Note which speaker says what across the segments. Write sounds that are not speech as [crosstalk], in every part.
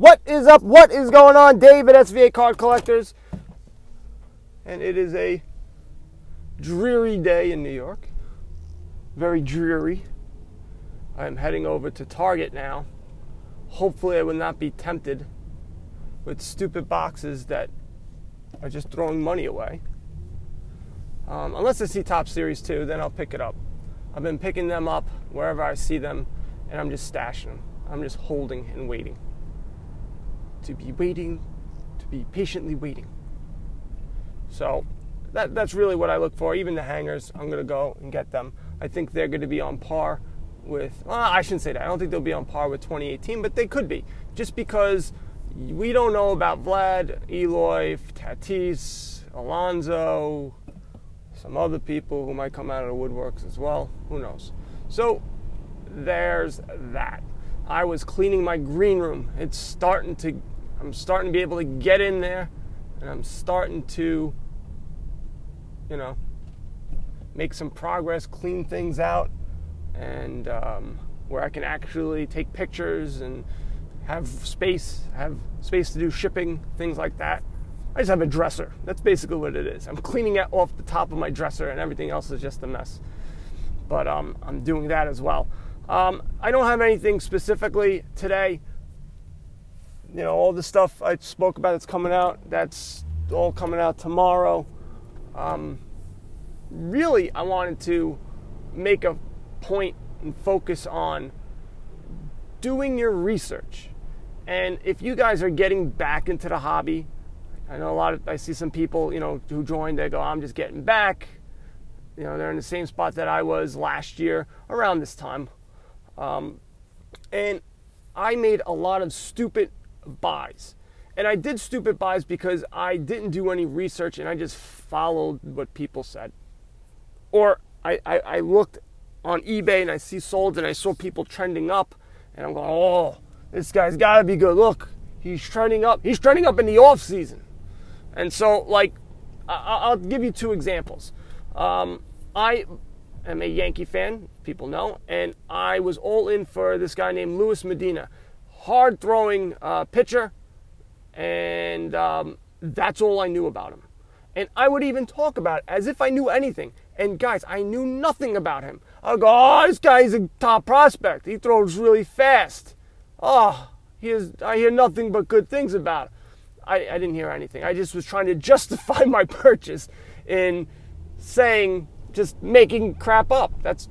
Speaker 1: What is up? What is going on? David SVA Card Collectors. And it is a dreary day in New York. Very dreary. I'm heading over to Target now. Hopefully, I will not be tempted with stupid boxes that are just throwing money away. Um, unless I see Topps Series 2, then I'll pick it up. I've been picking them up wherever I see them, and I'm just stashing them. I'm just holding and waiting to be waiting, to be patiently waiting. So that, that's really what I look for. Even the hangers, I'm going to go and get them. I think they're going to be on par with, well, I shouldn't say that. I don't think they'll be on par with 2018, but they could be. Just because we don't know about Vlad, Eloy, Tatis, Alonso, some other people who might come out of the woodworks as well. Who knows? So there's that. I was cleaning my green room. It's starting to I'm starting to be able to get in there and I'm starting to, you know, make some progress, clean things out, and um, where I can actually take pictures and have space, have space to do shipping, things like that. I just have a dresser. That's basically what it is. I'm cleaning it off the top of my dresser, and everything else is just a mess. But um, I'm doing that as well. Um, I don't have anything specifically today you know, all the stuff I spoke about that's coming out, that's all coming out tomorrow. Um, really, I wanted to make a point and focus on doing your research. And if you guys are getting back into the hobby, I know a lot of, I see some people, you know, who joined, they go, I'm just getting back. You know, they're in the same spot that I was last year around this time. Um, and I made a lot of stupid buys. And I did stupid buys because I didn't do any research and I just followed what people said. Or I, I, I looked on eBay and I see sold and I saw people trending up and I'm going, oh, this guy's got to be good. Look, he's trending up. He's trending up in the off season. And so, like, I, will give you two examples. Um, I am a Yankee fan, people know, and I was all in for this guy named Luis Medina hard throwing uh, pitcher, and um, that's all I knew about him. And I would even talk about it as if I knew anything. And guys, I knew nothing about him. I go, oh, this guy's a top prospect. He throws really fast. Oh, he is, I hear nothing but good things about him. I, I didn't hear anything. I just was trying to [laughs] justify my purchase in saying, just making crap up. That's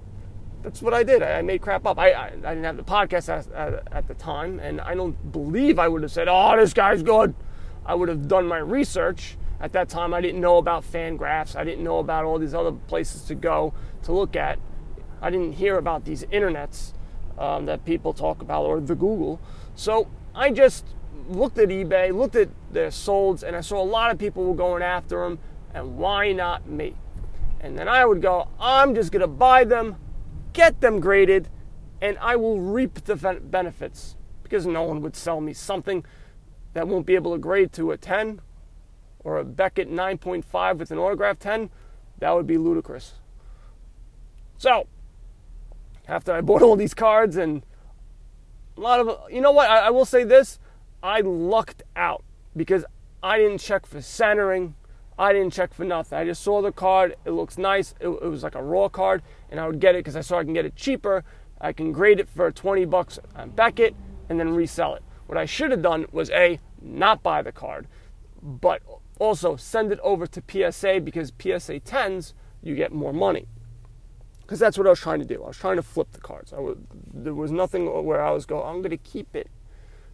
Speaker 1: that's what I did. I, made crap up. I, I, I didn't have the podcast at, at, at, the time, and I don't believe I would have said, "Oh, this guy's good." I would have done my research. At that time, I didn't know about Fangraphs. I didn't know about all these other places to go to look at. I didn't hear about these internets um, that people talk about or the Google. So I just looked at eBay, looked at their solds, and I saw a lot of people were going after them. And why not me? And then I would go, I'm just going to buy them get them graded, and I will reap the benefits because no one would sell me something that won't be able to grade to a 10 or a Beckett 9.5 with an autograph 10. That would be ludicrous. So, after I bought all these cards and a lot of, you know what, I, I will say this I lucked out because I didn't check for centering. I didn't check for nothing. I just saw the card. It looks nice. It, it was like a raw card, and I would get it because I saw I can get it cheaper. I can grade it for 20 bucks on Beckett and then resell it. What I should have done was A, not buy the card, but also send it over to PSA because PSA 10s, you get more money. Because that's what I was trying to do. I was trying to flip the cards. there was nothing where I was going, I'm going to keep it.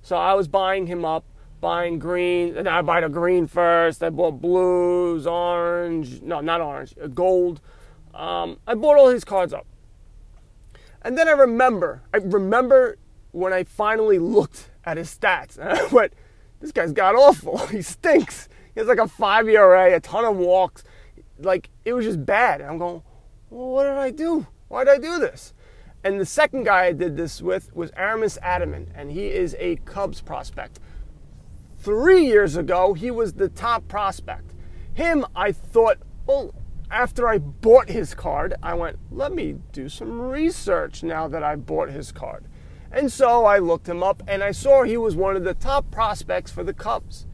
Speaker 1: So I was buying him up buying green. And I buy the green first. I bought blues, orange. No, not orange. Uh, gold. Um, I bought all his cards up. And then I remember, I remember when I finally looked at his stats. [laughs] And I went, this guy's got awful. [laughs] He stinks. He has like a five ERA, a ton of walks. Like, it was just bad. And I'm going, well, what did I do? Why did I do this? And the second guy I did this with was Aramis Ademan, and he is a Cubs prospect. Three years ago, he was the top prospect. Him, I thought, well, after I bought his card, I went, let me do some research now that I bought his card. And so I looked him up and I saw he was one of the top prospects for the Cubs.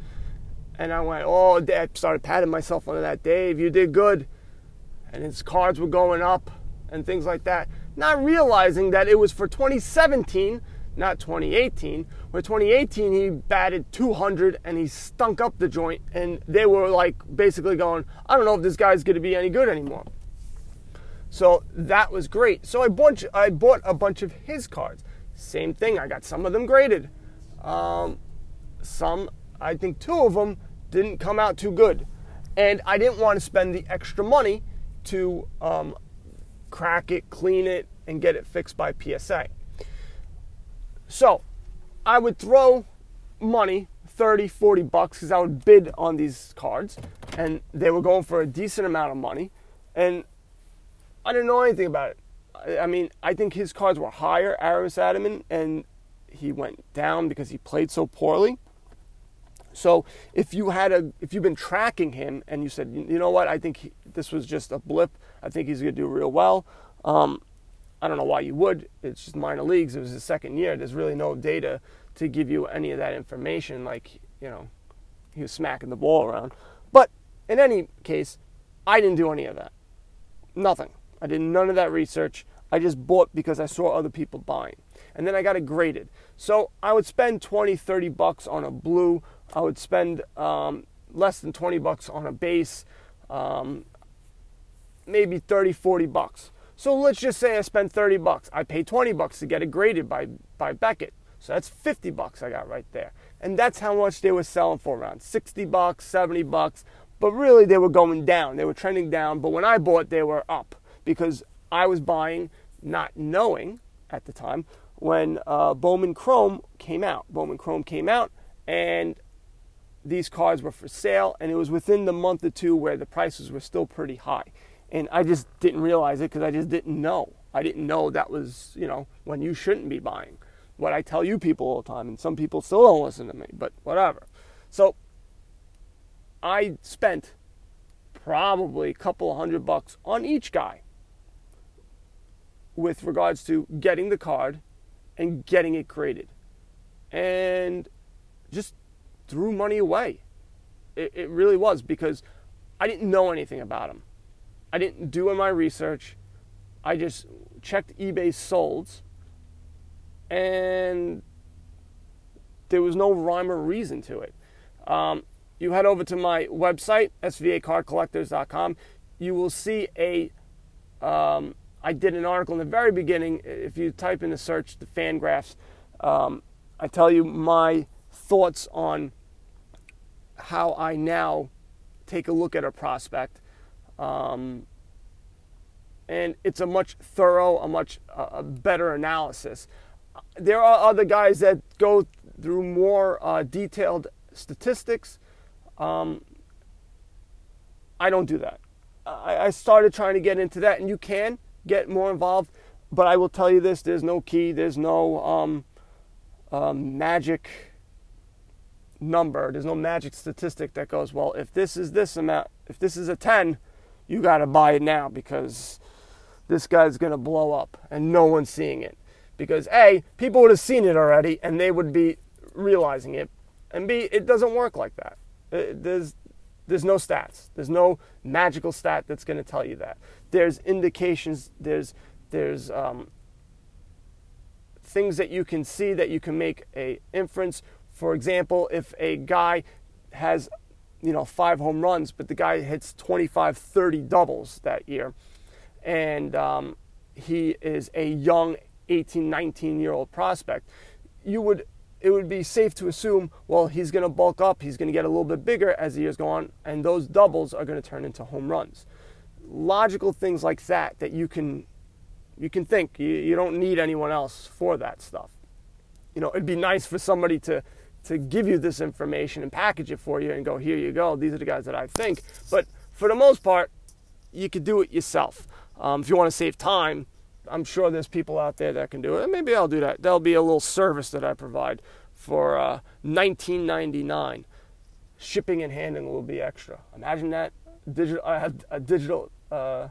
Speaker 1: And I went, oh, I started patting myself on that. Dave, you did good. And his cards were going up and things like that. Not realizing that it was for 2017, not 2018. Where 2018 he batted 200 and he stunk up the joint. And they were like basically going, I don't know if this guy's going to be any good anymore. So that was great. So I bought, I bought a bunch of his cards. Same thing. I got some of them graded. Um, some, I think two of them didn't come out too good. And I didn't want to spend the extra money to um, crack it, clean it, and get it fixed by PSA. So I would throw money 30, 40 bucks because I would bid on these cards and they were going for a decent amount of money. And I didn't know anything about it. I mean, I think his cards were higher, Aris Ademan, and he went down because he played so poorly. So if you had a, if you've been tracking him and you said, you know what, I think he, this was just a blip. I think he's going to do real well. Um, I don't know why you would. It's just minor leagues. It was his second year. There's really no data to give you any of that information. Like you know, he was smacking the ball around. But in any case, I didn't do any of that. Nothing. I did none of that research. I just bought because I saw other people buying. And then I got it graded. So I would spend 20, 30 bucks on a blue. I would spend um, less than 20 bucks on a base, um, maybe 30, 40 bucks. So let's just say I spend 30 bucks. I pay 20 bucks to get it graded by, by Beckett. So that's 50 bucks I got right there. And that's how much they were selling for around 60 bucks, 70 bucks. But really they were going down. They were trending down. But when I bought, they were up because I was buying not knowing at the time when uh, Bowman Chrome came out. Bowman Chrome came out, and these cards were for sale, and it was within the month or two where the prices were still pretty high. And I just didn't realize it because I just didn't know. I didn't know that was, you know, when you shouldn't be buying. What I tell you people all the time, and some people still don't listen to me, but whatever. So I spent probably a couple hundred bucks on each guy with regards to getting the card and getting it created. And just threw money away. It, it really was because I didn't know anything about them. I didn't do my research. I just checked eBay solds and there was no rhyme or reason to it. Um, you head over to my website, svacardcollectors.com. You will see a um, I did an article in the very beginning. If you type in the search the Fangraphs, um, I tell you my thoughts on how I now take a look at a prospect. Um, and it's a much thorough, a much uh, a better analysis. There are other guys that go through more uh, detailed statistics. Um, I don't do that. I, I started trying to get into that, and you can get more involved. But I will tell you this: there's no key, there's no um, um, magic number, there's no magic statistic that goes, well, if this is this amount, if this is a 10, you got to buy it now because this guy's going to blow up and no one's seeing it. Because A, people would have seen it already and they would be realizing it. And B, it doesn't work like that. It, there's there's no stats. There's no magical stat that's going to tell you that. There's indications. There's there's um, things that you can see that you can make a inference. For example, if a guy has you know five home runs, but the guy hits 25, 30 doubles that year, and um, he is a young 18, 19 year old prospect, you would it would be safe to assume, well, he's going to bulk up, he's going to get a little bit bigger as the years go on, and those doubles are going to turn into home runs. Logical things like that that you can you can think. You, you don't need anyone else for that stuff. You know, it'd be nice for somebody to to give you this information and package it for you and go, here you go. These are the guys that I think. But for the most part, you could do it yourself. Um, if you want to save time, I'm sure there's people out there that can do it. And maybe I'll do that. There'll be a little service that I provide for uh, 19.99. Shipping and handling will be extra. Imagine that digital. I have a digital uh,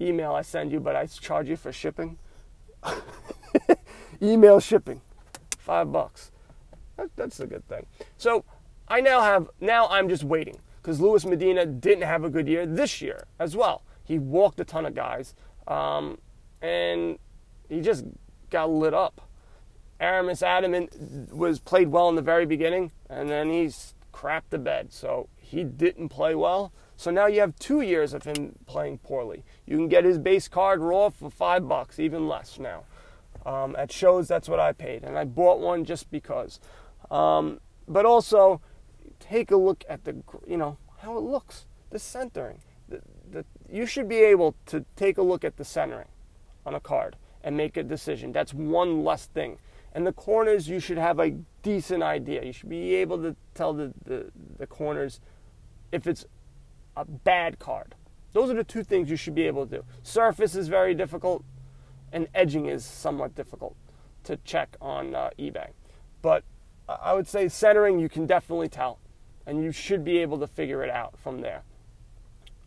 Speaker 1: email I send you, but I charge you for shipping. [laughs] email shipping. five bucks. That, that's a good thing. So I now have now I'm just waiting because Luis Medina didn't have a good year this year as well. He walked a ton of guys, um, and he just got lit up. Aramis Ademan was played well in the very beginning, and then he's crapped the bed. So he didn't play well. So now you have two years of him playing poorly. You can get his base card raw for five bucks, even less now. Um, at shows, that's what I paid, and I bought one just because. Um, but also, take a look at the, you know, how it looks, the centering. The, the, you should be able to take a look at the centering on a card and make a decision. That's one less thing. And the corners, you should have a decent idea. You should be able to tell the, the, the corners if it's a bad card. Those are the two things you should be able to do. Surface is very difficult, and edging is somewhat difficult to check on uh, eBay. But I would say centering, you can definitely tell, and you should be able to figure it out from there.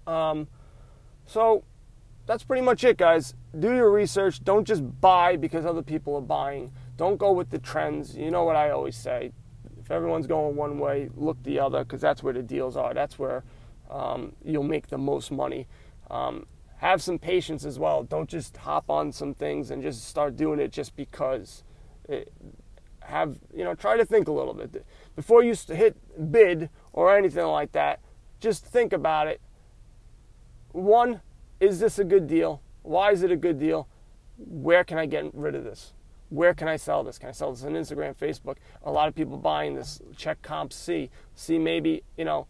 Speaker 1: Um, so that's pretty much it, guys. Do your research. Don't just buy because other people are buying. Don't go with the trends. You know what I always say. If everyone's going one way, look the other because that's where the deals are. That's where um, you'll make the most money. Um, have some patience as well. Don't just hop on some things and just start doing it just because. It, have you know try to think a little bit before you hit bid or anything like that. Just think about it. One, is this a good deal? Why is it a good deal? Where can I get rid of this? Where can I sell this? Can I sell this on Instagram, Facebook? A lot of people buying this. Check COMC. See maybe you know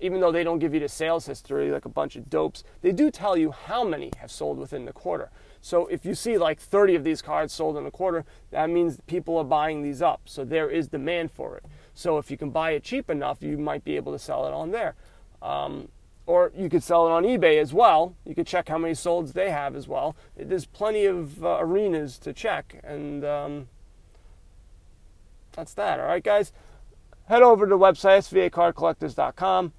Speaker 1: even though they don't give you the sales history like a bunch of dopes, they do tell you how many have sold within the quarter. So if you see like 30 of these cards sold in a quarter, that means people are buying these up. So there is demand for it. So if you can buy it cheap enough, you might be able to sell it on there. Um, or you could sell it on eBay as well. You could check how many solds they have as well. There's plenty of uh, arenas to check, and um, that's that. All right, guys. Head over to the website svacardcollectors.com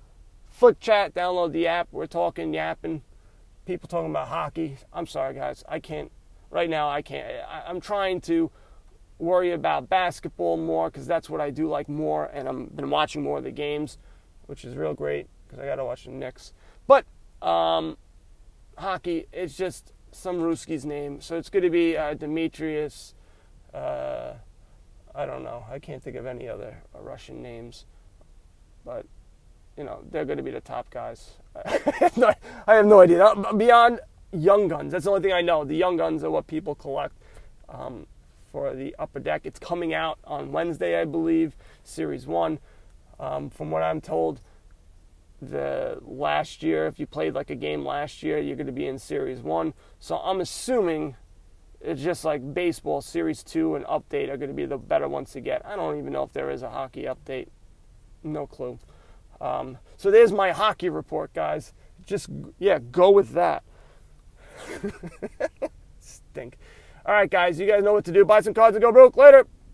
Speaker 1: Flick chat, download the app. We're talking, yapping. People talking about hockey. I'm sorry, guys. I can't. Right now, I can't. I, I'm trying to worry about basketball more because that's what I do like more, and I've been watching more of the games, which is real great because I got to watch the Knicks. But um, hockey, it's just some Ruski's name, so it's going to be uh, Demetrius. Uh, I don't know. I can't think of any other uh, Russian names, but you know, they're going to be the top guys. [laughs] I have no idea. Beyond Young Guns, that's the only thing I know. The Young Guns are what people collect um, for the Upper Deck. It's coming out on Wednesday, I believe, Series 1. Um, from what I'm told, the last year, if you played like a game last year, you're going to be in Series 1. So I'm assuming it's just like baseball, Series 2 and Update are going to be the better ones to get. I don't even know if there is a hockey update. No clue. Um, so there's my hockey report, guys. Just, yeah, go with that. [laughs] Stink. All right, guys, you guys know what to do. Buy some cards and go broke. Later.